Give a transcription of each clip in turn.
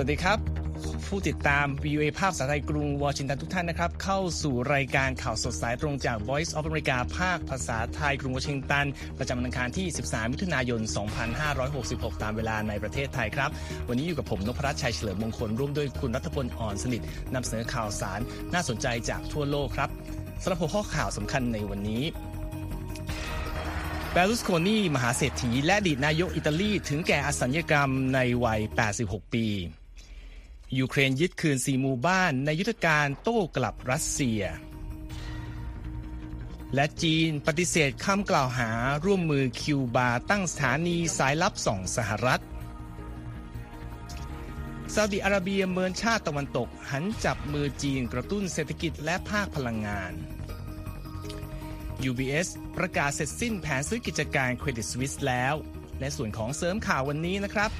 สวัสดีครับ ผู้ติดตาม VOA ภาพภาษาไทยกรุงวอชิงตันทุกท่านนะครับ เข้าสู่รายการข่าวสดสายตรงจาก Voice of America ภาคภาษาไทยกรุงวอชิงตัน ประจำวันอังคารที่ 13 มิถุนายน 2566 ตามเวลาในประเทศไทยครับ วันนี้อยู่กับผมนพรัตน์ชัยเฉลิมมงคล ร่วมด้วยคุณรัฐพลอ่อนสนิทนำเสนอข่าวสารน่าสนใจจากทั่วโลกครับสำหรับหัวข้อข่าวสำคัญในวันนี้เบลุสโคนีมหาเศรษฐีและอดีตนายกอิตาลี ถึงแก่อสัญญกรรมในวัย 86 ปี ยูเครนยึดคืนสี่หมู่บ้านในยุทธการโต้กลับรัสเซีย และจีนปฏิเสธคำกล่าวหาร่วมมือคิวบาตั้งสถานีสายลับส่องสหรัฐซาอุดิอาระเบียเมินชาติตะวันตก หันจับมือจีนกระตุ้นเศรษฐกิจและภาคพลังงาน UBS ประกาศเสร็จสิ้นแผนซื้อกิจการเครดิตสวิสแล้ว และส่วนของเสริมข่าววันนี้นะครับ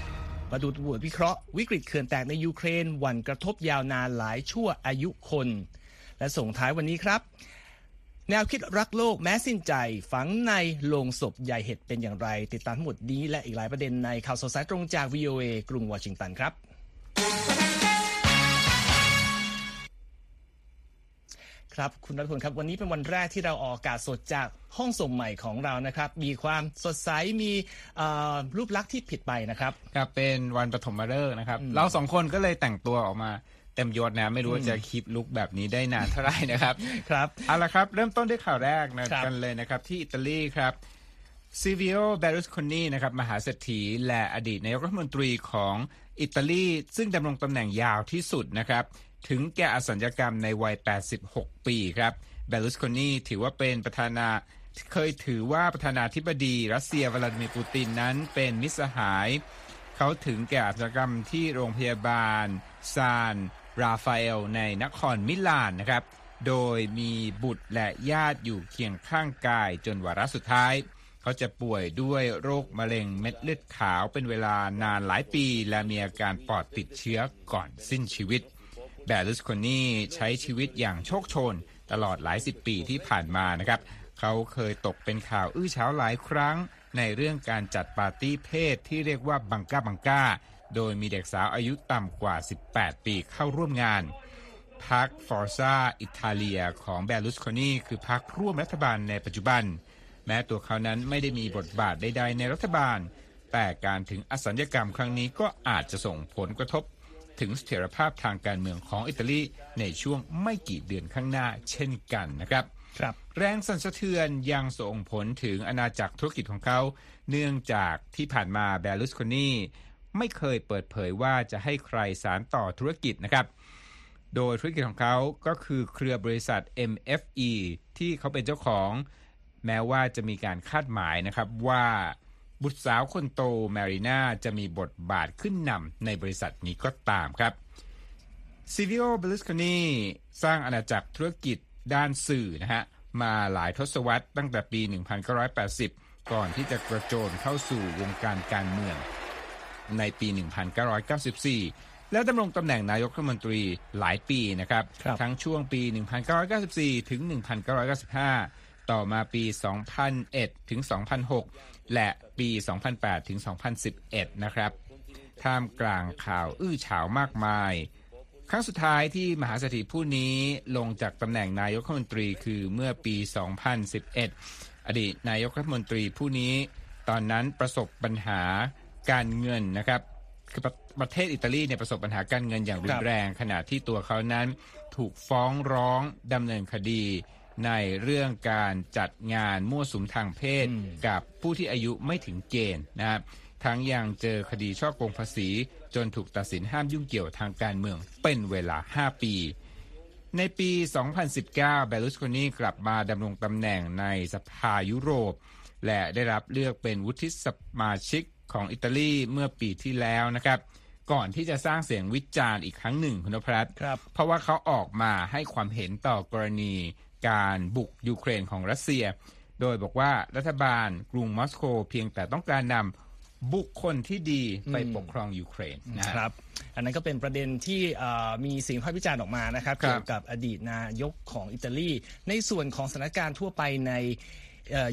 มาดูบทวิเคราะห์วิกฤตเขื่อนแตกในยูเครนวันกระทบยาวนานหลายชั่วอายุคน และส่งท้ายวันนี้ครับ แนวคิดรักโลกแม้สิ้นใจฝังในโลงศพใหญ่เห็ดเป็นอย่างไร ติดตามทั้งหมดนี้และอีกหลายประเด็นในข่าวสดสายตรงจาก VOA กรุงวอชิงตันครับ ครับคุณรัฐพลครับวันนี้เป็นวันแรกที่เราออกอากาศสดจากห้องส่งใหม่ของเรานะครับ มีความสดใสมีเอ่อรูปลักษณ์ที่ผิดไปนะครับครับเป็นวันปฐมฤกษ์นะครับ เราสองคนก็เลยแต่งตัวออกมาเต็มยศนะไม่รู้ว่าจะ keep look แบบนี้ได้นานเท่าไหร่นะครับครับเอาละครับ เริ่มต้นด้วยข่าวแรกนะครับกันเลยนะครับที่อิตาลีครับซิลวิโอ แบร์ลุสโคนีนะครับมหาเศรษฐีและอดีตนายกรัฐมนตรีของอิตาลี ซึ่งดำรงตำแหน่งยาวที่สุดนะครับ ถึงแก่อสัญกรรมในวัย 86 ปีครับเบรุสคอนีถือว่าเป็นประธานาเคยถือว่าประธานาธิบดี รัสเซียวลาดิมีร์ปูตินนั้นเป็นมิตรสหาย เขาถึงแก่อาชญากรรมที่โรงพยาบาล ซาน ราฟาเอล ในนครมิลานนะครับ โดยมีบุตรและญาติอยู่เคียงข้างกายจนวาระสุดท้าย เขาจะป่วยด้วยโรคมะเร็งเม็ดเลือดขาวเป็นเวลานานหลายปี และมีอาการปอดติดเชื้อก่อนสิ้นชีวิต แบลุสโคนีใช้ชีวิตอย่างโชคโชน ตลอดหลายสิบปีที่ผ่านมานะครับเขาเคยตกเป็นข่าวอื้อเฉาหลายครั้ง ในเรื่องการจัดปาร์ตี้เพศที่เรียกว่าบังก้าบังก้า โดยมีเด็กสาวอายุต่ำกว่า 18 ปีเข้าร่วมงานพรรคฟอร์ซาอิตาเลียของเบลุสโคนีคือพรรคร่วมรัฐบาลในปัจจุบัน แม้ตัวเขานั้นไม่ได้มีบทบาทใดๆในรัฐบาล แต่การถึงอสัญญกรรมครั้งนี้ก็อาจจะส่งผลกระทบ ถึงเสถียรภาพทางการเมืองของอิตาลีในช่วงไม่กี่เดือนข้างหน้าเช่นกันนะครับครับแรงสั่นสะเทือนยังส่งผลถึงอาณาจักรธุรกิจของเขา เนื่องจากที่ผ่านมาเบลุสโคนีไม่เคยเปิดเผยว่าจะให้ใครสารต่อธุรกิจนะครับ โดยธุรกิจของเขาก็คือเครือบริษัท MFE ที่เขาเป็นเจ้าของ แม้ว่าจะมีการคาดหมายนะครับว่า บุตรสาวคนโตแมรีนาจะมีบทบาทขึ้นนำในบริษัทนี้ก็ตามครับซิวิโอเบลุสคานีสร้างอาณาจักรธุรกิจด้านสื่อนะฮะมาหลายทศวรรษตั้งแต่ปี 1980 ก่อนที่จะกระโจนเข้าสู่วงการการเมือง ในปี 1994 แล้วดำรงตำแหน่งนายกรัฐมนตรีหลายปีนะครับครับทั้งช่วงปี 1994 ถึง 1995 ต่อมาปี 2001 ถึง 2006 และปี 2008 ถึง 2011 นะครับ ท่ามกลางข่าวอื้อฉาวมากมาย ครั้งสุดท้ายที่มหาเศรษฐีผู้นี้ลงจากตำแหน่งนายกรัฐมนตรีคือเมื่อปี 2011 อดีตนายกรัฐมนตรีผู้นี้ ตอนนั้นประสบปัญหาการเงินนะครับคือประประเทศอิตาลีเนี่ยประสบปัญหาการเงินอย่างรุนแรง ขณะที่ตัวเขานั้นถูกฟ้องร้องดำเนินคดี ในเรื่องการจัดงานมั่วสุมทางเพศกับผู้ที่อายุไม่ถึงเกณฑ์นะครับทั้งยังเจอคดีช่อโกงภาษี จนถูกตัดสินห้ามยุ่งเกี่ยวทางการเมืองเป็นเวลา 5 ปี ในปี 2019 เบลุสโคนีกลับมาดำรงตำแหน่งในสภายุโรป และได้รับเลือกเป็นวุฒิสมาชิกของอิตาลีเมื่อปีที่แล้วนะครับ ก่อนที่จะสร้างเสียงวิจารณ์อีกครั้งหนึ่งคุณนพรัตน์ครับเพราะว่าเขาออกมาให้ความเห็นต่อกรณี การบุกยูเครนของรัสเซีย โดยบอกว่ารัฐบาลกรุงมอสโกเพียงแต่ต้องการนำบุคคลที่ดีไปปกครองยูเครนนะฮะครับอันนั้นก็เป็นประเด็นที่เอ่อมีเสียงวิพากษ์วิจารณ์ออกมานะครับครับเกี่ยวกับอดีตนายกของอิตาลี ในส่วนของสถานการณ์ทั่วไปใน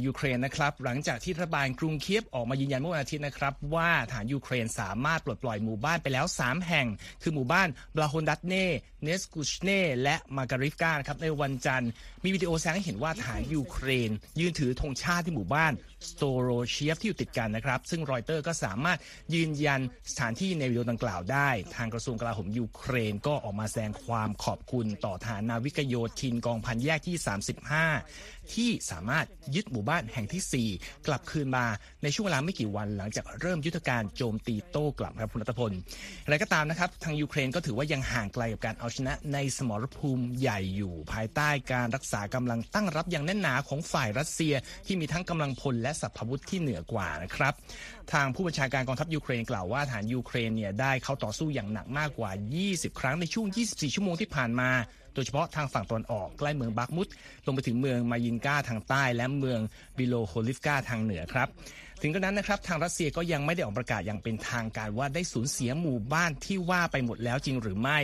ยูเครนนะครับหลังจากที่รัฐบาลกรุงเคียบออกมายืนยันเมื่อวันอาทิตย์นะครับว่าฐานยูเครนสามารถปลดปล่อยหมู่บ้านไปแล้ว 3 แห่ง คือหมู่บ้านบลาโฮนดัตเน่เนสกูชเน่และมาการิฟกานะครับในวันจันทร์มีวิดีโอแสดงให้เห็นว่าทหารยูเครน ยืนถือธงชาติที่หมู่บ้าน สโตโรเชียฟที่อยู่ติดกันนะครับ ซึ่งรอยเตอร์ก็สามารถยืนยันสถานที่ในวิดีโอดังกล่าวได้ ทางกระทรวงกลาโหมยูเครนก็ออกมาแสดงความขอบคุณต่อทหารนาวิกโยธินกองพันแยกที่ 35 ที่สามารถยึดหมู่บ้านแห่งที่ 4 กลับคืนมาในช่วงเวลาไม่กี่วันหลังจากเริ่มยุทธการโจมตีโต้กลับครับคุณรัตพลอะไรก็ตามนะครับ ทางยูเครนก็ถือว่ายังห่างไกลกับการเอาชนะในสมรภูมิใหญ่อยู่ ภายใต้การรักษากำลังตั้งรับอย่างแน่นหนาของฝ่ายรัสเซียที่มีทั้งกำลังพลและสรรพาวุธที่เหนือกว่านะครับ ทางผู้บัญชาการกองทัพยูเครนกล่าวว่าทหารยูเครนเนี่ยได้เข้าต่อสู้อย่างหนักมากกว่า 20 ครั้งในช่วง 24 ชั่วโมงที่ผ่านมา โดยเฉพาะทางฝั่งตะวันออกใกล้เมืองบัคมุตลงไปถึงเมืองมายินกาทางใต้และเมืองบิโลโฮลิฟกาทางเหนือครับถึงกระนั้นนะครับทางรัสเซียก็ยังไม่ได้ออกประกาศอย่างเป็นทางการว่าได้สูญเสียหมู่บ้านที่ว่าไปหมดแล้วจริงหรือไม่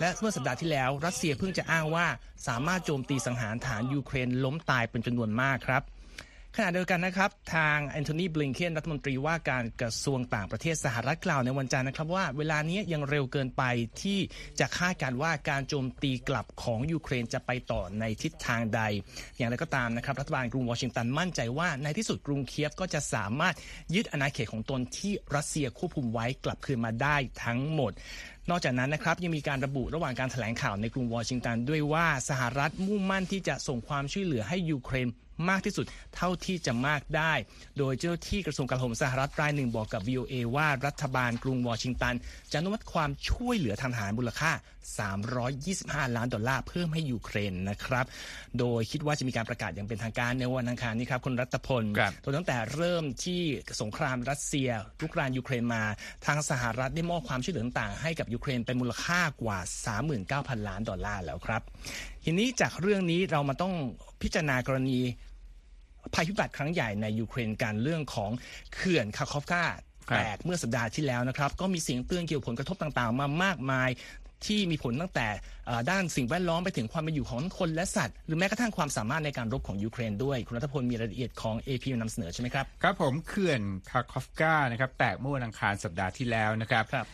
และเมื่อสัปดาห์ที่แล้ว รัสเซียเพิ่งจะอ้างว่า สามารถโจมตีสังหารทหารยูเครนล้มตายเป็นจำนวนมากครับ ขณะเดียวกันนะครับ ทางแอนโทนีบลิงเคนรัฐมนตรีว่าการกระทรวงต่างประเทศสหรัฐกล่าวในวันจันทร์นะครับว่าเวลานี้ยังเร็วเกินไปที่จะคาดการณ์ว่าการโจมตีกลับของยูเครนจะไปต่อในทิศทางใด อย่างไรก็ตามนะครับ รัฐบาลกรุงวอชิงตันมั่นใจว่าในที่สุดกรุงเคียฟก็จะสามารถยึดอาณาเขตของตนที่รัสเซียควบคุมไว้กลับคืนมาได้ทั้งหมดนอกจากนั้นนะครับยังมีการระบุระหว่างการแถลงข่าวในกรุงวอชิงตันด้วยว่าสหรัฐมุ่งมั่นที่จะส่งความช่วยเหลือให้ยูเครน มากที่สุดเท่าที่จะมากได้ โดยเจ้าที่กระทรวงกลาโหมสหรัฐรายหนึ่งบอกกับ VOA ว่ารัฐบาลกรุงวอชิงตัน จะอนุมัติความช่วยเหลือทางทหารมูลค่า 325 ล้านดอลลาร์เพิ่มให้ยูเครนนะครับ โดยคิดว่าจะมีการประกาศอย่างเป็นทางการในวันอังคารนี้ครับคุณรัตพลครับโดยตั้งแต่เริ่มที่สงครามรัสเซียรุกรานยูเครนมา ทางสหรัฐได้มอบความช่วยเหลือต่างๆให้กับยูเครนเป็นมูลค่ากว่า 39,000 ล้านดอลลาร์แล้วครับ ทีนี้จากเรื่องนี้เรามาต้องพิจารณากรณี ภัยพิบัติครั้งใหญ่ในยูเครนการเรื่องของเขื่อนคาคอฟกาครับแตกเมื่อสัปดาห์ที่แล้วนะครับ ก็มีเสียงเตือนเกี่ยวกับผลกระทบต่างๆ มามากมายที่มีผลตั้งแต่เอ่อด้านสิ่งแวดล้อมไปถึงความเป็นอยู่ของคนและสัตว์ หรือแม้กระทั่งความสามารถในการรบของยูเครนด้วย คุณรัตพลมีรายละเอียดของ AP มานำเสนอใช่ไหมครับ ครับผมเขื่อนคาคอฟกานะครับแตกเมื่อวันอังคารสัปดาห์ที่แล้วนะครับครับ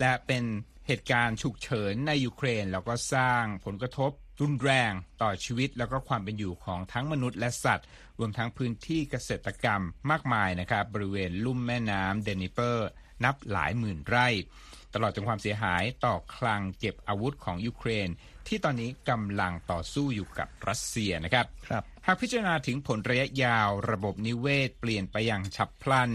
และเป็น เหตุการณ์ฉุกเฉินในยูเครน แล้วก็สร้างผลกระทบรุนแรงต่อชีวิตแล้วก็ความเป็นอยู่ของทั้งมนุษย์และสัตว์ รวมทั้งพื้นที่เกษตรกรรมมากมายนะครับ บริเวณลุ่มแม่น้ำเดนิเปอร์ นับหลายหมื่นไร่ ตลอดจนความเสียหายต่อคลังเก็บอาวุธของยูเครน ที่ตอนนี้กำลังต่อสู้อยู่กับรัสเซียนะครับครับ หากพิจารณาถึงผลระยะยาว ระบบนิเวศเปลี่ยนไปอย่างฉับพลัน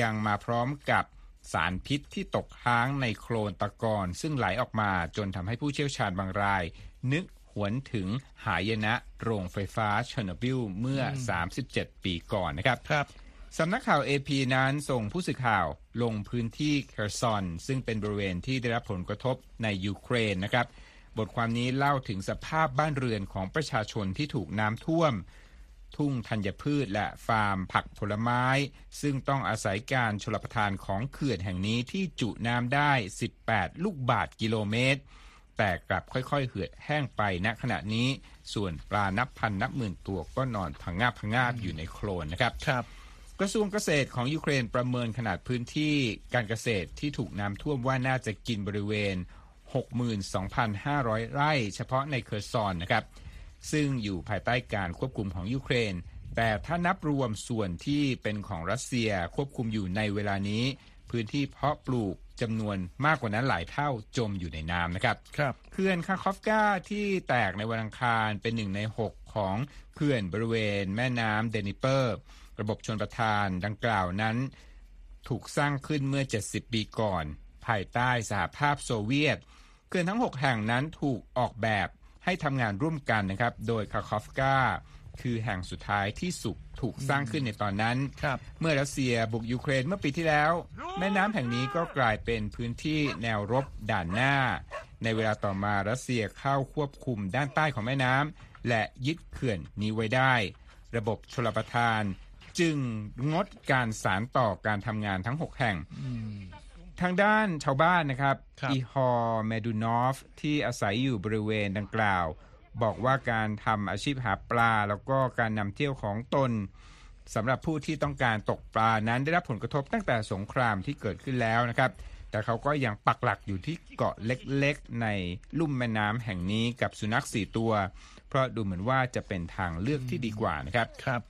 ยังมาพร้อมกับ สารพิษที่ตกค้างในโคลนตะกอนซึ่งไหลออกมาจนทำให้ผู้เชี่ยวชาญบางราย นึกหวนถึงหายนะโรงไฟฟ้าเชอร์โนบิลเมื่อ 37 ปีก่อนนะครับครับสำนักข่าว AP นั้นส่งผู้สื่อข่าวลงพื้นที่เคอร์ซอน ซึ่งเป็นบริเวณที่ได้รับผลกระทบในยูเครนนะครับ บทความนี้เล่าถึงสภาพบ้านเรือนของประชาชนที่ถูกน้ำท่วม ทุ่งธัญพืชและฟาร์มผักผลไม้ ซึ่งต้องอาศัยการชลประทานของเขื่อนแห่งนี้ที่จุน้ำได้ 18 ลูกบาทกิโลเมตร แต่กลับค่อยๆ เหือดแห้งไปณขณะนี้ ส่วนปลานับพันนับหมื่นตัวก็นอนพังงาบพังงาบอยู่ในโคลนนะครับครับ กระทรวงเกษตรของยูเครนประเมินขนาดพื้นที่การเกษตรที่ถูกน้ำท่วมว่าน่าจะกินบริเวณ 62,500 ไร่ เฉพาะในเคอร์ซอนนะครับ ซึ่งอยู่ภายใต้การควบคุมของยูเครน แต่ถ้านับรวมส่วนที่เป็นของรัสเซียควบคุมอยู่ในเวลานี้ พื้นที่เพาะปลูกจำนวนมากกว่านั้นหลายเท่าจมอยู่ในน้ำนะครับครับเขื่อนคาคอฟกาที่แตกในวันอังคารเป็นหนึ่งใน 6 ของเขื่อนบริเวณแม่น้ำเดนิเปอร์ ระบบชลประทานดังกล่าวนั้น ถูกสร้างขึ้นเมื่อ 70 ปีก่อน ภายใต้สหภาพโซเวียต เขื่อนทั้ง 6 แห่งนั้นถูกออกแบบ ให้ทำงานร่วมกันนะครับ โดยคาคอฟกาคือแห่งสุดท้ายที่สุดถูกสร้างขึ้นในตอนนั้นครับเมื่อรัสเซียบุกยูเครนเมื่อปีที่แล้ว แม่น้ำแห่งนี้ก็กลายเป็นพื้นที่แนวรบด่านหน้า ในเวลาต่อมารัสเซียเข้าควบคุมด้านใต้ของแม่น้ำและยึดเขื่อนนี้ไว้ได้ ระบบชลประทาน จึงงดการสารต่อการทำงานทั้ง 6 แห่ง ทางด้านชาวบ้านนะครับครับอีฮอร์เมดูนอฟที่อาศัยอยู่บริเวณดังกล่าว บอกว่าการทำอาชีพหาปลา แล้วก็การนำเที่ยวของตนสำหรับผู้ที่ต้องการตกปลานั้นได้รับผลกระทบตั้งแต่สงครามที่เกิดขึ้นแล้วนะครับ แต่เขาก็ยังปักหลักอยู่ที่เกาะเล็กๆ ในลุ่มแม่น้ำแห่งนี้กับสุนัขสี่ตัว เพราะดูเหมือนว่าจะเป็นทางเลือกที่ดีกว่านะครับครับ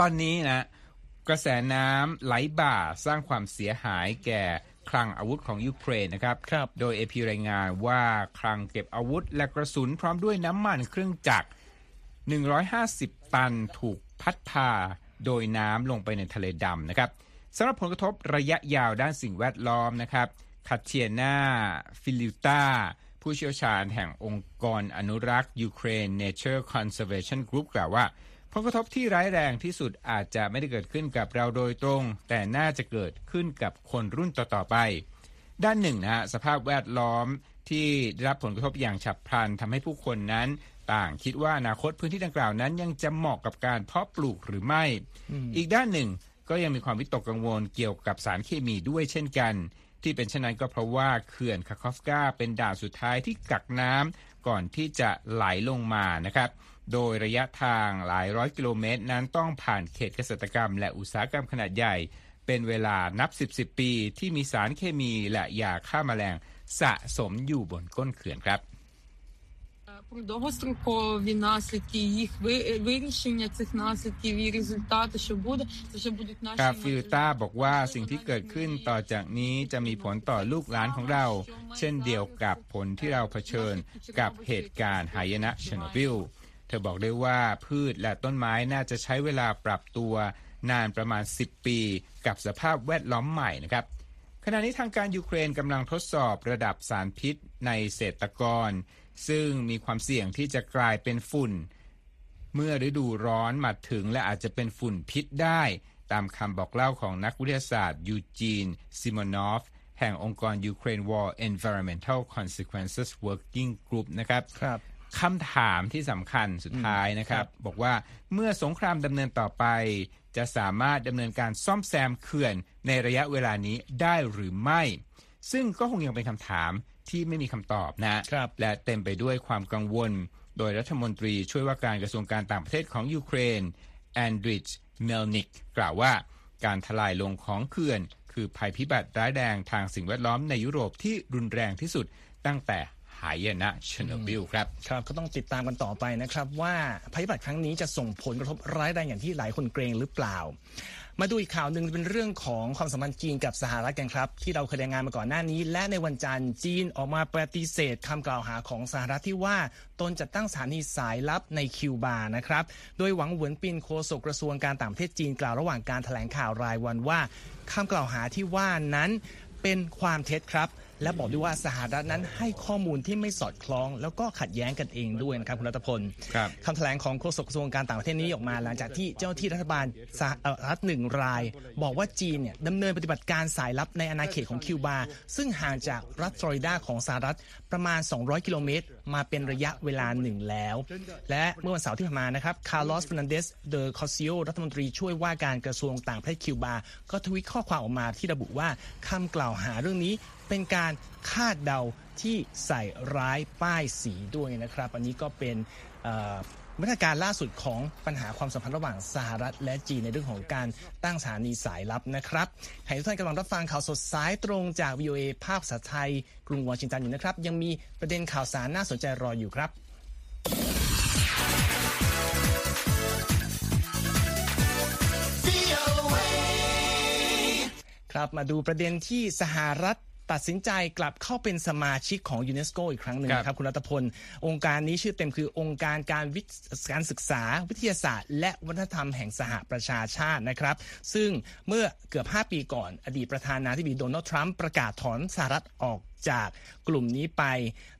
ตอนนี้นะกระแสน้ำไหลบ่าสร้างความเสียหายแก่ คลังอาวุธของยูเครนนะครับรบโดยเอพีรายงานว่าคลังเก็บอาวุธและกระสุนพร้อมด้วยน้ำมันเครื่องจักร 150 ตันถูกพัดพาโดยน้ำลงไปในทะเลดำนะครับสำหรับผลกระทบระยะยาวด้านสิ่งแวดล้อมนะครับคาเทียนาฟิลิตาผู้เชี่ยวชาญแห่งองค์กรอนุรักษ์ยูเครน Nature Conservation Group กล่าวว่าผ ลกระทบที่ร้ายแรงที่สุดอาจจะไม่ได้เกิดขึ้นกับเราโดยตรง แต่น่าจะเกิดขึ้นกับคนรุ่นต่อๆไป ด้านหนึ่งนะฮะสภาพแวดล้อมที่ได้รับผลกระทบอย่างฉับพลันทำให้ผู้คนนั้น ต่างคิดว่าอนาคตพื้นที่ดังกล่าวนั้น ยังจะเหมาะกับการเพาะปลูกหรือไม่ อีกด้านหนึ่งก็ยังมีความวิตกกังวลเกี่ยวกับสารเคมีด้วยเช่นกัน ที่เป็นเช่นนั้นก็เพราะว่าเขื่อนคาคอฟกาเป็นด่านสุดท้ายที่กักน้ำ ก่อนที่จะไหลลงมานะครับ โดยระยะทางหลายร้อยกิโลเมตร นั้นต้องผ่านเขตเกษตรกรรม และอุตสาหกรรมขนาดใหญ่ เป็นเวลานับ 10 10 ปี ที่มีสารเคมีและยาฆ่ามาแมลงสะสมอยู่บนก้นเขื่อนครับ довгострокові наслідки, їх вирішення цих наслідків і результати, що буде, це вже будуть наші ครับฟิลตาบอกว่าสิ่งที่เกิดขึ้นต่อจากนี้จะมีผลต่อลูกหลานของเรา เช่นเดียวกับผลที่เราเผชิญกับเหตุการณ์หายนะเชโนบิลเธอบอกได้ว่าพืชและต้นไม้น่าจะใช้เวลาปรับตัวนานประมาณ 10 ปีกับสภาพแวดล้อมใหม่นะครับ ขณะนี้ทางการยูเครนกำลังทดสอบระดับสารพิษในเศรษฐกร ซึ่งมีความเสี่ยงที่จะกลายเป็นฝุ่น เมื่อฤดูร้อนมาถึงและอาจจะเป็นฝุ่นพิษได้ ตามคำบอกเล่าของนักวิทยาศาสตร์ยูจีนซิมอนอฟแห่งองค์กร Ukraine War Environmental Consequences Working Group นะครับครับคำถามที่สำคัญสุดท้ายนะครับ บอกว่าเมื่อสงครามดำเนินต่อไป จะสามารถดำเนินการซ่อมแซมเขื่อนในระยะเวลานี้ได้หรือไม่ ซึ่งก็คงยังเป็นคำถาม ที่ไม่มีคำตอบนะ และเต็มไปด้วยความกังวล โดยรัฐมนตรีช่วยว่าการกระทรวงการต่างประเทศของยูเครนแอนดริชเมลนิกกล่าวว่าการทลายลงของเขื่อน คือภัยพิบัติร้ายแรงทางสิ่งแวดล้อมในยุโรปที่รุนแรงที่สุดตั้งแต่หายนะเชอร์โนบิลครับครับ ก็ต้องติดตามกันต่อไปนะครับ ว่าภัยพิบัติครั้งนี้จะส่งผลกระทบร้ายแรงอย่างที่หลายคนเกรงหรือเปล่า มาดูอีกข่าวหนึ่งเป็นเรื่องของความสัมพันธ์จีนกับสหรัฐกันครับ ที่เราเคยรายงานมาก่อนหน้านี้ และในวันจันทร์จีนออกมาปฏิเสธคำกล่าวหาของสหรัฐที่ว่าตนจะตั้งสถานีสายลับในคิวบานะครับ โดยหวังเหวินปินโฆษกกระทรวงการต่างประเทศจีนกล่าวระหว่างการแถลงข่าวรายวันว่าคำกล่าวหาที่ว่านั้นเป็นความเท็จครับ และบอกด้วยว่าสหรัฐนั้นให้ข้อมูลที่ไม่สอดคล้อง แล้วก็ขัดแย้งกันเองด้วยนะครับคุณรัตพลคำแถลงของโฆษกกระทรวงการต่างประเทศนี้ออกมาหลังจากที่เจ้าหน้าที่รัฐบาลสหรัฐหนึ่งราย บอกว่าจีนเนี่ยดำเนินปฏิบัติการสายลับในอาณาเขตของคิวบา ซึ่งห่างจากรัฐฟลอริดาของสหรัฐประมาณ 200 กิโลเมตร มาเป็นระยะเวลาหนึ่งแล้ว และเมื่อวันเสาร์ที่ผ่านมานะครับคาร์ลอสเฟอร์นันเดซเดอคอซิโอรัฐมนตรีช่วยว่าการกระทรวงต่างประเทศคิวบา ก็ทวิตข้อความออกมาที่ระบุว่าคำกล่าวหาเรื่องนี้ เป็นการคาดเดาที่ใส่ร้ายป้ายสีด้วยนะครับ อันนี้ก็เป็นมาตรการล่าสุดของปัญหาความสัมพันธ์ระหว่างสหรัฐและจีนในเรื่องของการตั้งสถานีสายลับนะครับให้ทุกท่านกำลังรับฟังข่าวสดสายตรงจาก VOA ภาพภาษาไทย กรุงวอชิงตันอยู่นะครับ ยังมีประเด็นข่าวสารน่าสนใจรออยู่ครับครับมาดูประเด็นที่สหรัฐ ตัดสินใจกลับเข้าเป็นสมาชิกของยูเนสโกอีกครั้งหนึ่งนะครับ คุณรัตพล องค์การนี้ชื่อเต็มคือองค์การการวิการศึกษาวิทยาศาสตร์ และวัฒนธรรมแห่งสหประชาชาตินะครับ ซึ่งเมื่อเกือบ 5 ปีก่อน อดีตประธานาธิบดีโดนัลด์ทรัมป์ประกาศถอนสหรัฐออก จากกลุ่มนี้ไป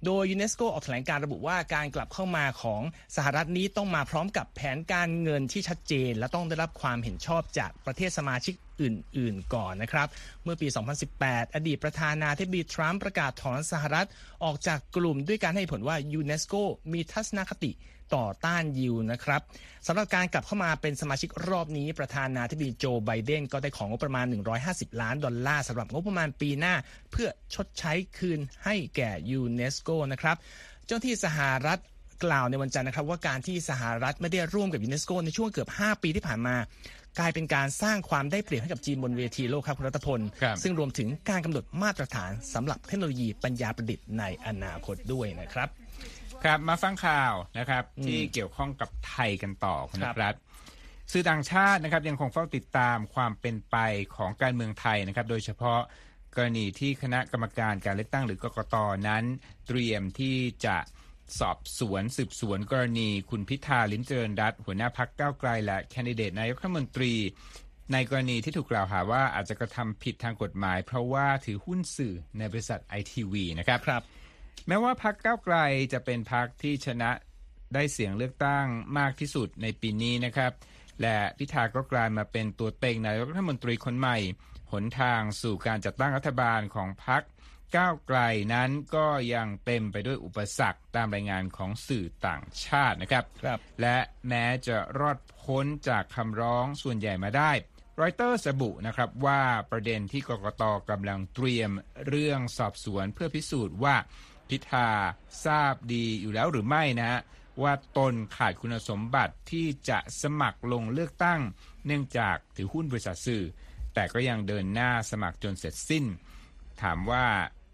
โดยยูเนสโกออกแถลงการณ์ระบุว่าการกลับเข้ามาของสหรัฐนี้ต้องมาพร้อมกับแผนการเงินที่ชัดเจน และต้องได้รับความเห็นชอบจากประเทศสมาชิกอื่น ๆ ก่อนนะครับ เมื่อปี 2018 อดีตประธานาธิบดีทรัมป์ประกาศถอนสหรัฐออกจากกลุ่มด้วยการให้เหตุผลว่ายูเนสโกมีทัศนคติ ต่อต้านยิวนะครับสำหรับการกลับเข้ามาเป็นสมาชิกรอบนี้ประธานาธิบดีโจไบเดนก็ได้ของงบประมาณ 150 ล้านดอลลาร์สำหรับงบประมาณปีหน้า เพื่อชดใช้คืนให้แก่ยูเนสโกนะครับ เจ้าหน้าที่สหรัฐกล่าวในวันจันทร์นะครับว่าการที่สหรัฐไม่ได้ร่วมกับยูเนสโกในช่วงเกือบ 5 ปีที่ผ่านมา กลายเป็นการสร้างความได้เปรียบให้กับจีนบนเวทีโลกครับคุณรัตพล ซึ่งรวมถึงการกำหนดมาตรฐานสำหรับเทคโนโลยีปัญญาประดิษฐ์ในอนาคตด้วยนะครับ ครับมาฟังข่าวนะครับ ที่เกี่ยวข้องกับไทยกันต่อคุณนะครับสื่อต่างชาตินะครับ ยังคงเฝ้าติดตามความเป็นไปของการเมืองไทยนะครับ โดยเฉพาะกรณีที่คณะกรรมการการเลือกตั้งหรือกกตนั้น เตรียมที่จะสอบสวนสืบสวนกรณี คุณพิธาลิ้มเจริญรัตหัวหน้าพักก้าวไกลและแคนดิเดตนายกรัฐมนตรี ในกรณีที่ถูกกล่าวหาว่าอาจจะกระทำผิดทางกฎหมาย เพราะว่าถือหุ้นสื่อในบริษัทไอทีวีนะครับครับ แม้ว่าพักก้าวไกลจะเป็นพักที่ชนะได้เสียงเลือกตั้งมากที่สุดในปีนี้นะครับ และพิธาก็กลายมาเป็นตัวเต็งนายกรัฐมนตรีคนใหม่ หนทางสู่การจัดตั้งรัฐบาลของพรรคก้าวไกลนั้นก็ยังเต็มไปด้วยอุปสรรคตามรายงานของสื่อต่างชาตินะครับรบและแม้จะรอดพ้นจากคำร้องส่วนใหญ่มาได้รอยเตอร์สบุนะครับว่าประเด็นที่กกตกำลังเตรียมเรื่องสอบสวนเพื่อพิสูจน์ว่า พิธาทราบดีอยู่แล้วหรือไม่นะฮะว่าตนขาดคุณสมบัติที่จะสมัครลงเลือกตั้ง เนื่องจากถือหุ้นบริษัทสื่อ แต่ก็ยังเดินหน้าสมัครจนเสร็จสิ้น ถามว่า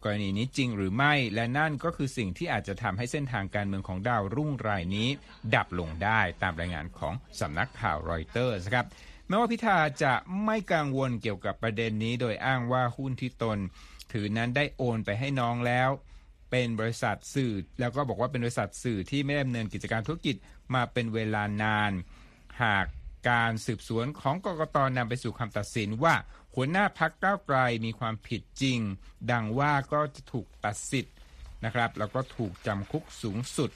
กรณีนี้จริงหรือไม่และนั่นก็คือสิ่งที่อาจจะทำให้เส้นทางการเมืองของดาวรุ่งรายนี้ ดับลงได้ตามรายงานของสำนักข่าวรอยเตอร์นะครับแม้ว่าพิธาจะไม่กังวลเกี่ยวกับประเด็นนี้ โดยอ้างว่าหุ้นที่ตน ถือนั้นได้โอนไปให้น้องแล้ว เป็นบริษัทสื่อ แล้วก็บอกว่าเป็นบริษัทสื่อที่ไม่ดำเนินกิจการธุรกิจมาเป็นเวลานาน หากการสืบสวนของกกตนำไปสู่คำตัดสินว่าหัวหน้าพักก้าวไกลมีความผิดจริง ดังว่าก็จะถูกตัดสิทธิ์นะครับ แล้วก็ถูกจำคุกสูงสุด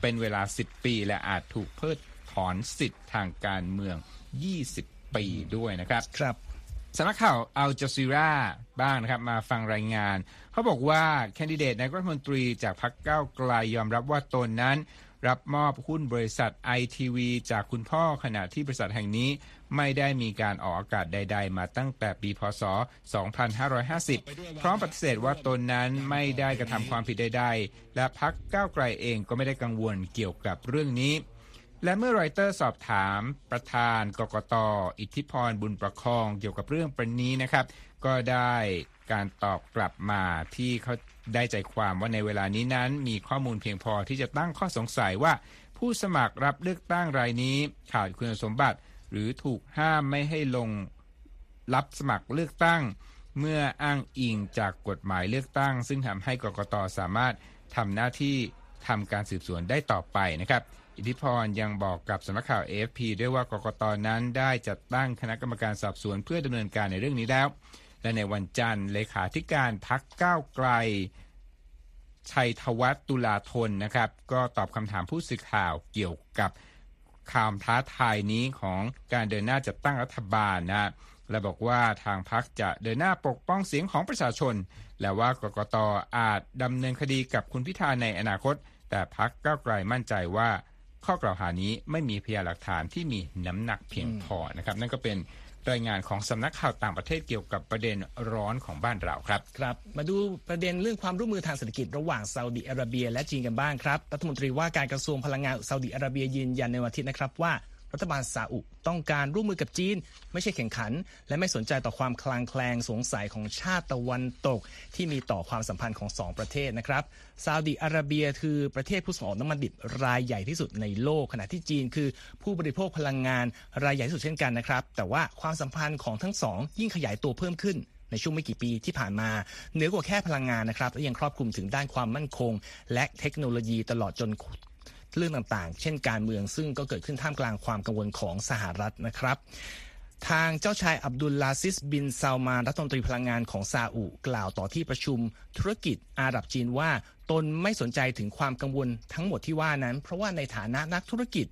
เป็นเวลา 10 ปี และอาจถูกเพิกถอนสิทธิ์ทางการเมือง 20 ปีด้วยนะครับครับ สำนักข่าวอัลจาซีราบ้างนะครับ มาฟังรายงาน เขาบอกว่าแคนดิเดตนายกรัฐมนตรีจากพรรคก้าวไกลยอมรับว่าตนนั้น รับมอบหุ้นบริษัทไอทีวีจากคุณพ่อขณะที่บริษัทแห่งนี้ไม่ได้มีการออกอากาศใด ๆ มาตั้งแต่ปีพศ 2550 พร้อมปฏิเสธว่าตนนั้นไม่ได้กระทำความผิดใด ๆ และพักก้าวไกลเองก็ไม่ได้กังวลเกี่ยวกับเรื่องนี้ และเมื่อไรเตอร์สอบถามประธานกกตอิทธิพรบุญประคองเกี่ยวกับเรื่องประนี้นะครับ ก็ได้การตอบกลับมาที่เขาได้ใจความว่าในเวลานี้นั้น มีข้อมูลเพียงพอที่จะตั้งข้อสงสัยว่า ผู้สมัครรับเลือกตั้งรายนี้ขาดคุณสมบัติ หรือถูกห้ามไม่ให้ลงรับสมัครเลือกตั้ง เมื่ออ้างอิงจากกฎหมายเลือกตั้ง ซึ่งทำให้กกตสามารถทำหน้าที่ทำการสืบสวนได้ต่อไปนะครับ อิทธิพรยังบอกกับสำนักข่าว AFP ด้วยว่ากกตนั้นได้จัดตั้งคณะกรรมการสอบสวนเพื่อดำเนินการในเรื่องนี้แล้ว และในวันจันทร์เลขาธิการพักก้าวไกล ชัยธวัฒน์ตุลาธนนะครับ ก็ตอบคำถามผู้สื่อข่าวเกี่ยวกับข่าวท้าทายนี้ของการเดินหน้าจัดตั้งรัฐบาลนะและบอกว่าทางพักจะเดินหน้าปกป้องเสียงของประชาชน และว่ากกตอาจดำเนินคดีกับคุณพิธาในอนาคต แต่พักก้าวไกลมั่นใจว่า ข้อกล่าวหานี้ไม่มีพยานหลักฐานที่มีน้ำหนักเพียงพอนะครับ นั่นก็เป็นรายงานของสำนักข่าวต่างประเทศเกี่ยวกับประเด็นร้อนของบ้านเราครับครับ มาดูประเด็นเรื่องความร่วมมือทางเศรษฐกิจระหว่างซาอุดิอาระเบีย และจีนกันบ้างครับรัฐมนตรีว่าการกระทรวงพลังงานซาอุดิอาระเบียยืนยันในวันอาทิตย์นะครับว่า รัฐบาลซาอุต้องการร่วมมือกับจีน ไม่ใช่แข่งขัน และไม่สนใจต่อความคลางแคลงสงสัยของชาติตะวันตก ที่มีต่อความสัมพันธ์ของสองประเทศนะครับซาอุดิอาระเบียคือประเทศผู้ส่งออกน้ำมันดิบรายใหญ่ที่สุดในโลก ขณะที่จีนคือผู้บริโภคพลังงานรายใหญ่ที่สุดเช่นกันนะครับ แต่ว่าความสัมพันธ์ของทั้งสองยิ่งขยายตัวเพิ่มขึ้นในช่วงไม่กี่ปีที่ผ่านมาเหนือกว่าแค่พลังงานนะครับและยังครอบคลุมถึงด้านความมั่นคง และเทคโนโลยีตลอดจน เรื่องต่างๆ เช่นการเมืองซึ่งก็เกิดขึ้นท่ามกลางความกังวลของสหรัฐนะครับ ทางเจ้าชายอับดุลลาซิสบินซาลมานรัฐมนตรีพลังงานของซาอุกล่าวต่อที่ประชุมธุรกิจอาหรับจีนว่า ตนไม่สนใจถึงความกังวลทั้งหมดที่ว่านั้น เพราะว่าในฐานะนักธุรกิจ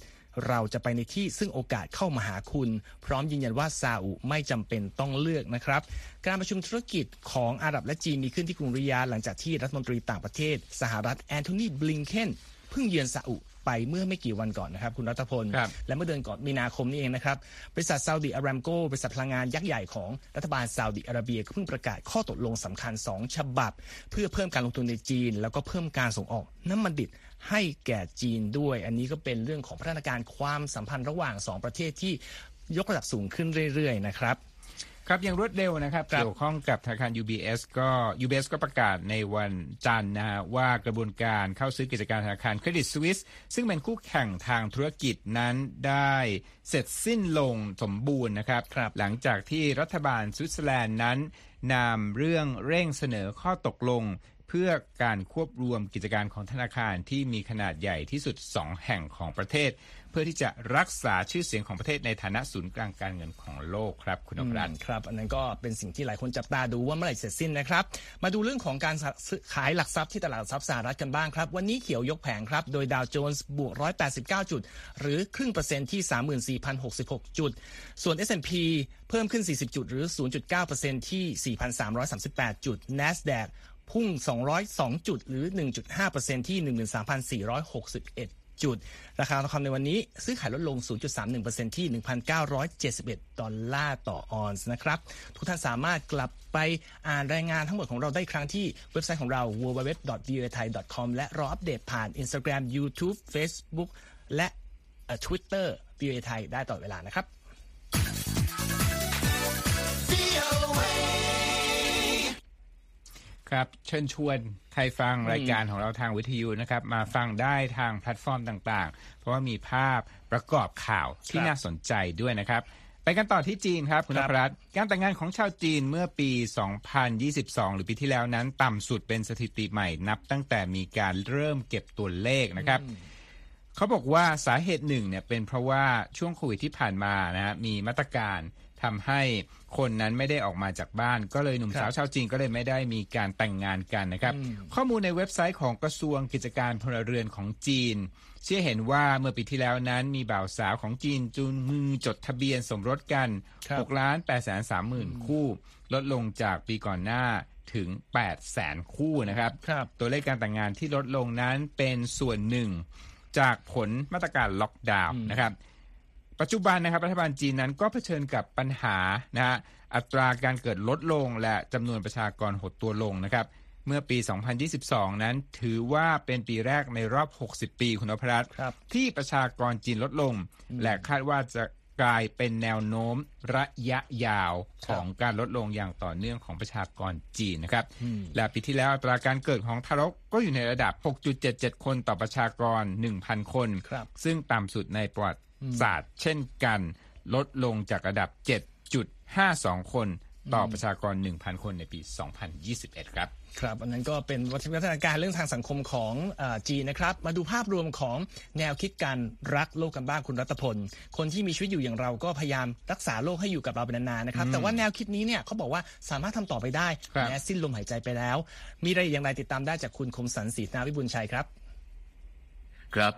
เราจะไปในที่ซึ่งโอกาสเข้ามาหาคุณ พร้อมยืนยันว่าซาอุไม่จำเป็นต้องเลือกนะครับ การประชุมธุรกิจของอาหรับและจีนมีขึ้นที่กรุงริยาหลังจากที่รัฐมนตรีต่างประเทศ สหรัฐแอนโทนีบลิงเคนเพิ่งเยือนซาอุ ไปเมื่อไม่กี่วันก่อนนะครับคุณรัตพล และเมื่อเดือนก่อนมีนาคมนี้เองนะครับบริษัทซาอุดิอารามโกบริษัทพลังงานยักษ์ใหญ่ของรัฐบาลซาอุดิอาระเบียก็เพิ่งประกาศข้อตกลงสำคัญ 2 ฉบับ เพื่อเพิ่มการลงทุนในจีน แล้วก็เพิ่มการส่งออกน้ำมันดิบให้แก่จีนด้วย อันนี้ก็เป็นเรื่องของพัฒนาการความสัมพันธ์ระหว่าง 2 ประเทศที่ยกระดับสูงขึ้นเรื่อยๆนะครับ ครับอย่างรวดเร็วนะครับ เกี่ยวข้องกับธนาคาร UBS ก็ UBS ก็ประกาศในวันจันทร์นะฮะว่ากระบวนการเข้าซื้อกิจการธนาคารเครดิตสวิสซึ่งเป็นคู่แข่งทางธุรกิจนั้นได้เสร็จสิ้นลงสมบูรณ์นะครับรบหลังจากที่รัฐบาลสวิตเซอร์แลนด์นั้นนำเรื่องเร่งเสนอข้อตกลง เพื่อการควบรวมกิจการของธนาคารที่มีขนาดใหญ่ที่สุด 2 แห่งของประเทศ เพื่อที่จะรักษาชื่อเสียงของประเทศในฐานะศูนย์กลางการเงินของโลกครับคุณอภรัตครับ อันนั้นก็เป็นสิ่งที่หลายคนจับตาดูว่าเมื่อไหร่เสร็จสิ้นนะครับ มาดูเรื่องของการขายหลักทรัพย์ที่ตลาดทรัพย์สหรัฐกันบ้างครับ วันนี้เขียวยกแผงครับ โดยดาวโจนส์บวก 189 จุด หรือครึ่งเปอร์เซ็นต์ที่ 34,066 จุด ส่วน S&P เพิ่มขึ้น 40 จุด หรือ 0.9%ที่ 4,338 จุด NASDAQ พุ่ง 202 จุดหรือ 1.5%ที่ 13,461 จุด ราคาทองคำในวันนี้ซื้อขายลดลง 0.31%ที่ 1,971 ดอลลาร์ต่อออนซ์นะครับ ทุกท่านสามารถกลับไปอ่านรายงานทั้งหมดของเราได้ทั้งที่เว็บไซต์ของเรา www.voathai.com และรออัปเดตผ่าน Instagram YouTube Facebook และ Twitter VOA ไทยได้ตลอดเวลานะครับ ครับเชิญชวนใครฟังรายการของเราทางวิทยุนะครับ มาฟังได้ทางแพลตฟอร์มต่างๆ เพราะว่ามีภาพประกอบข่าวที่น่าสนใจด้วยนะครับไปกันต่อที่จีนครับ คุณนภรัตการแต่งงานของชาวจีนเมื่อปี 2022 หรือปีที่แล้วนั้น ต่ำสุดเป็นสถิติใหม่นับตั้งแต่มีการเริ่มเก็บตัวเลขนะครับเขาบอกว่าสาเหตุหนึ่งเนี่ยเป็นเพราะว่าช่วงโควิดที่ผ่านมานะฮะมีมาตรการ ทำให้คนนั้นไม่ได้ออกมาจากบ้าน ก็เลยหนุ่มสาวชาวจีนก็เลยไม่ได้มีการแต่งงานกันนะครับ ข้อมูลในเว็บไซต์ของกระทรวงกิจการพลเรือนของจีน เชื่อเห็นว่าเมื่อปีที่แล้วนั้นมีบ่าวสาวของจีนจูนมือจดทะเบียนสมรสกัน6ล้าน8แสน3หมื่นคู่ ลดลงจากปีก่อนหน้าถึง 8 แสนคู่นะครับรบตัวเลขการแต่งงานที่ลดลงนั้นเป็นส่วนหนึ่งจากผลมาตรการล็อกดาวน์นะครับ ปัจจุบันนะครับรัฐบาลจีนนั้นก็เผชิญกับปัญหานะฮะอัตราการเกิดลดลงและจำนวนประชากรหดตัวลงนะครับ เมื่อปี 2022 นั้นถือว่าเป็นปีแรกในรอบ 60 ปีคุณนพรัตน์ที่ประชากรจีนลดลง และคาดว่าจะกลายเป็นแนวโน้มระยะยาวของการลดลงอย่างต่อเนื่องของประชากรจีนนะครับ และปีที่แล้วอัตราการเกิดของทารกก็อยู่ในระดับ 6.77 คนต่อประชากร 1,000 คนคซึ่งต่ำสุดในประวัติ ศาสตร์เช่นกันลดลงจากระดับ 7.52 คนต่อประชากร 1,000 คนในปี 2021 ครับ ครับ อันนั้นก็เป็นวัฒนาการเรื่องทางสังคมของจีนนะครับ มาดูภาพรวมของแนวคิดการรักโลกกันบ้างคุณรัตพล คนที่มีชีวิตอยู่อย่างเราก็พยายามรักษาโลกให้อยู่กับเราเป็นนานๆนะครับ แต่ว่าแนวคิดนี้เนี่ยเขาบอกว่าสามารถทำต่อไปได้แม้สิ้นลมหายใจไปแล้ว มีอะไรอย่างไรติดตามได้จากคุณคมสันสีนาวิบุญชัยครับ ครับ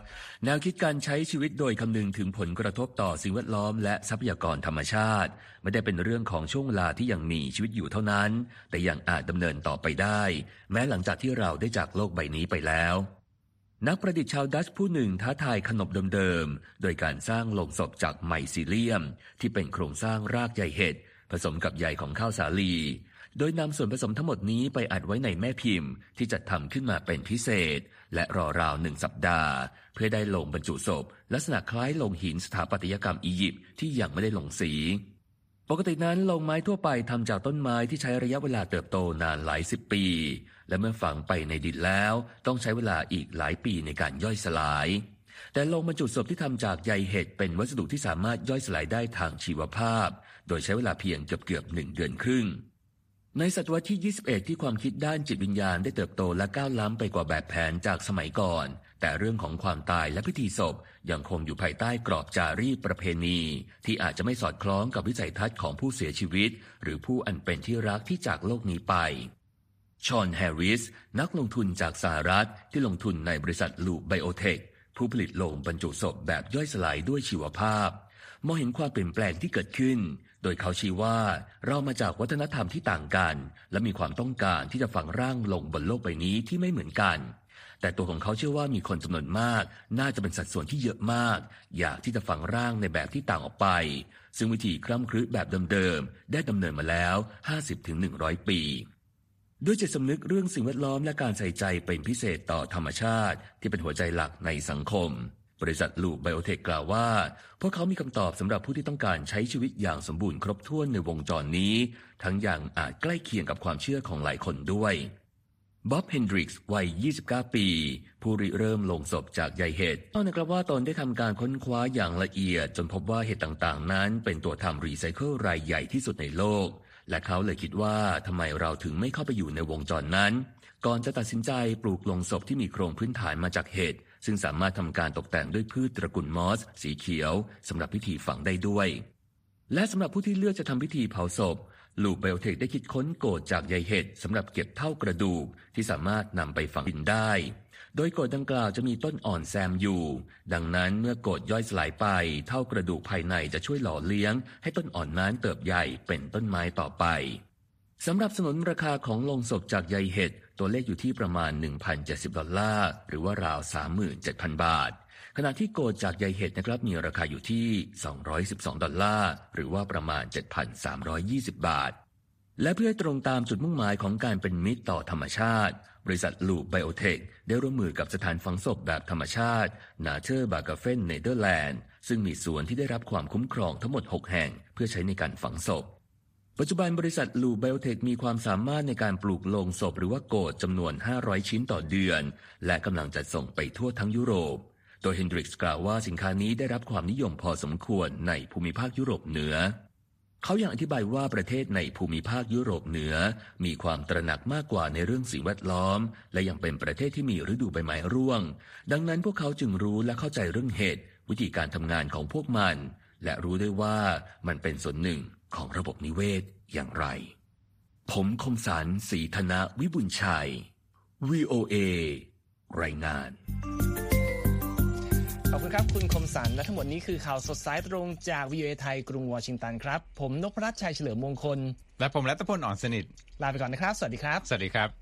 แนวคิดการใช้ชีวิตโดยคำนึงถึงผลกระทบต่อสิ่งแวดล้อมและทรัพยากรธรรมชาติ ไม่ได้เป็นเรื่องของช่วงเวลาที่ยังมีชีวิตอยู่เท่านั้น แต่ยังอาจดำเนินต่อไปได้ แม้หลังจากที่เราได้จากโลกใบนี้ไปแล้ว นักประดิษฐ์ชาวดัชผู้หนึ่งท้าทายขนบเดิมๆ โดยการสร้างโลงศพจากไมซิเลียม ที่เป็นโครงสร้างรากใยเห็ดผสมกับใยของข้าวสาลี โดยนำส่วนผสมทั้งหมดนี้ไปอัดไว้ในแม่พิมพ์ ที่จัดทำขึ้นมาเป็นพิเศษ และรอราวหนึ่งสัปดาห์ เพื่อได้ลงบรรจุศพ ลักษณะคล้ายลงหินสถาปัตยกรรมอียิปต์ที่ยังไม่ได้ลงสี ปกตินั้นลงไม้ทั่วไปทำจากต้นไม้ที่ใช้ระยะเวลาเติบโตนานหลายสิบปี และเมื่อฝังไปในดินแล้ว ต้องใช้เวลาอีกหลายปีในการย่อยสลายแต่ลงบรรจุศพที่ทำจากใยเห็ดเป็นวัสดุที่สามารถย่อยสลายได้ทางชีวภาพ โดยใช้เวลาเพียงเกือบเกือบหนึ่งเดือนครึ่ง ในศตวรรษที่ 21 ที่ความคิดด้านจิตวิญญาณได้เติบโตและก้าวล้ำไปกว่าแบบแผนจากสมัยก่อน แต่เรื่องของความตายและพิธีศพยังคงอยู่ภายใต้กรอบจารีตประเพณี ที่อาจจะไม่สอดคล้องกับวิสัยทัศน์ของผู้เสียชีวิต หรือผู้อันเป็นที่รักที่จากโลกนี้ไป ชอนแฮร์ริส นักลงทุนจากสหรัฐที่ลงทุนในบริษัทลูไบโอเทคผู้ผลิตโลงบรรจุศพแบบย่อยสลายด้วยชีวภาพ มองเห็นความเปลี่ยนแปลงที่เกิดขึ้น โดยเขาชี้ว่าเรามาจากวัฒนธรรมที่ต่างกัน และมีความต้องการที่จะฝังร่างลงบนโลกใบนี้ที่ไม่เหมือนกัน แต่ตัวของเขาเชื่อว่ามีคนจำนวนมาก น่าจะเป็นสัดส่วนที่เยอะมาก อยากที่จะฝังร่างในแบบที่ต่างออกไป ซึ่งวิธีคร่ำครึแบบเดิมๆได้ดำเนินมาแล้ว 50-100 ปีด้วยจิตสำนึกเรื่องสิ่งแวดล้อมและการใส่ใจเป็นพิเศษต่อธรรมชาติ ที่เป็นหัวใจหลักในสังคม บริษัทลูกไบโอเทคกล่าวว่า พวกเขามีคำตอบสำหรับผู้ที่ต้องการใช้ชีวิตอย่างสมบูรณ์ครบถ้วนในวงจรนี้ ทั้งอย่างอาจใกล้เคียงกับความเชื่อของหลายคนด้วยบ๊อบเฮนดริกส์วัย 29 ปี ผู้ริเริ่มลงศพจากใยเห็ดเล่านะครับว่าตนได้ทำการค้นคว้าอย่างละเอียด จนพบว่าเห็ดต่างๆ นั้น เป็นตัวทำรีไซเคิลรายใหญ่ที่สุดในโลก และเขาเลยคิดว่าทำไมเราถึงไม่เข้าไปอยู่ในวงจรนั้น ก่อนจะตัดสินใจปลูกลงศพที่มีโครงพื้นฐานมาจากเห็ด ซึ่งสามารถทำการตกแต่งด้วยพืชตระกูลมอส สีเขียวสำหรับพิธีฝังได้ด้วย และสำหรับผู้ที่เลือกจะทำพิธีเผาศพลูกไบโอเทคได้คิดค้นโกดจากใยเห็ดสำหรับเก็บเท่ากระดูกที่สามารถนำไปฝังดินได้ โดยโกดดังกล่าวจะมีต้นอ่อนแซมอยู่ ดังนั้นเมื่อโกดย่อยสลายไป เท่ากระดูกภายในจะช่วยหล่อเลี้ยง ให้ต้นอ่อนนั้นเติบใหญ่เป็นต้นไม้ต่อไปสำหรับสนุนราคาของลงศพจากใยเห็ด ตัวเลขอยู่ที่ประมาณ 1,070 ดอลลาร์ หรือว่าราว 37,000 บาท ขณะที่โกดจากใยเห็ดนะครับมีราคาอยู่ที่ 212 ดอลลาร์ หรือว่าประมาณ 7,320 บาท และเพื่อตรงตามจุดมุ่งหมายของการเป็นมิตรต่อธรรมชาติบริษัท Loop Biotech ได้ร่วมมือกับสถานฝังศพแบบธรรมชาติ Natuurbegraven เนเธอร์แลนด์ซึ่งมีสวนที่ได้รับความคุ้มครองทั้งหมด 6 แห่ง เพื่อใช้ในการฝังศพ ปัจจุบันบริษัท Loop Biotech มีความสามารถในการปลูกโลงศพหรือว่าโกศจำนวน 500 ชิ้นต่อเดือน และกำลังจะส่งไปทั่วทั้งยุโรป โดยเฮนดริกส์กล่าวว่าสินค้านี้ได้รับความนิยมพอสมควรในภูมิภาคยุโรปเหนือ เขายังอธิบายว่าประเทศในภูมิภาคยุโรปเหนือ มีความตระหนักมากกว่าในเรื่องสิ่งแวดล้อม และยังเป็นประเทศที่มีฤดูใบไม้ร่วง ดังนั้นพวกเขาจึงรู้และเข้าใจเรื่องเหตุ วิธีการทำงานของพวกมัน และรู้ได้ว่ามันเป็นส่วนหนึ่ง ของระบบนิเวศอย่างไร ผมคมสันสีธนะวิบุญชัย VOA รายงานขอบคุณครับ คุณคมสันและทั้งหมดนี้คือข่าวสดสายตรงจากวิวเอไทยกรุงวอชิงตันครับ ผมนพรัชชัยเฉลิมมงคล และผมรัตพลอ่อนสนิท ลาไปก่อนนะครับ สวัสดีครับ สวัสดีครับ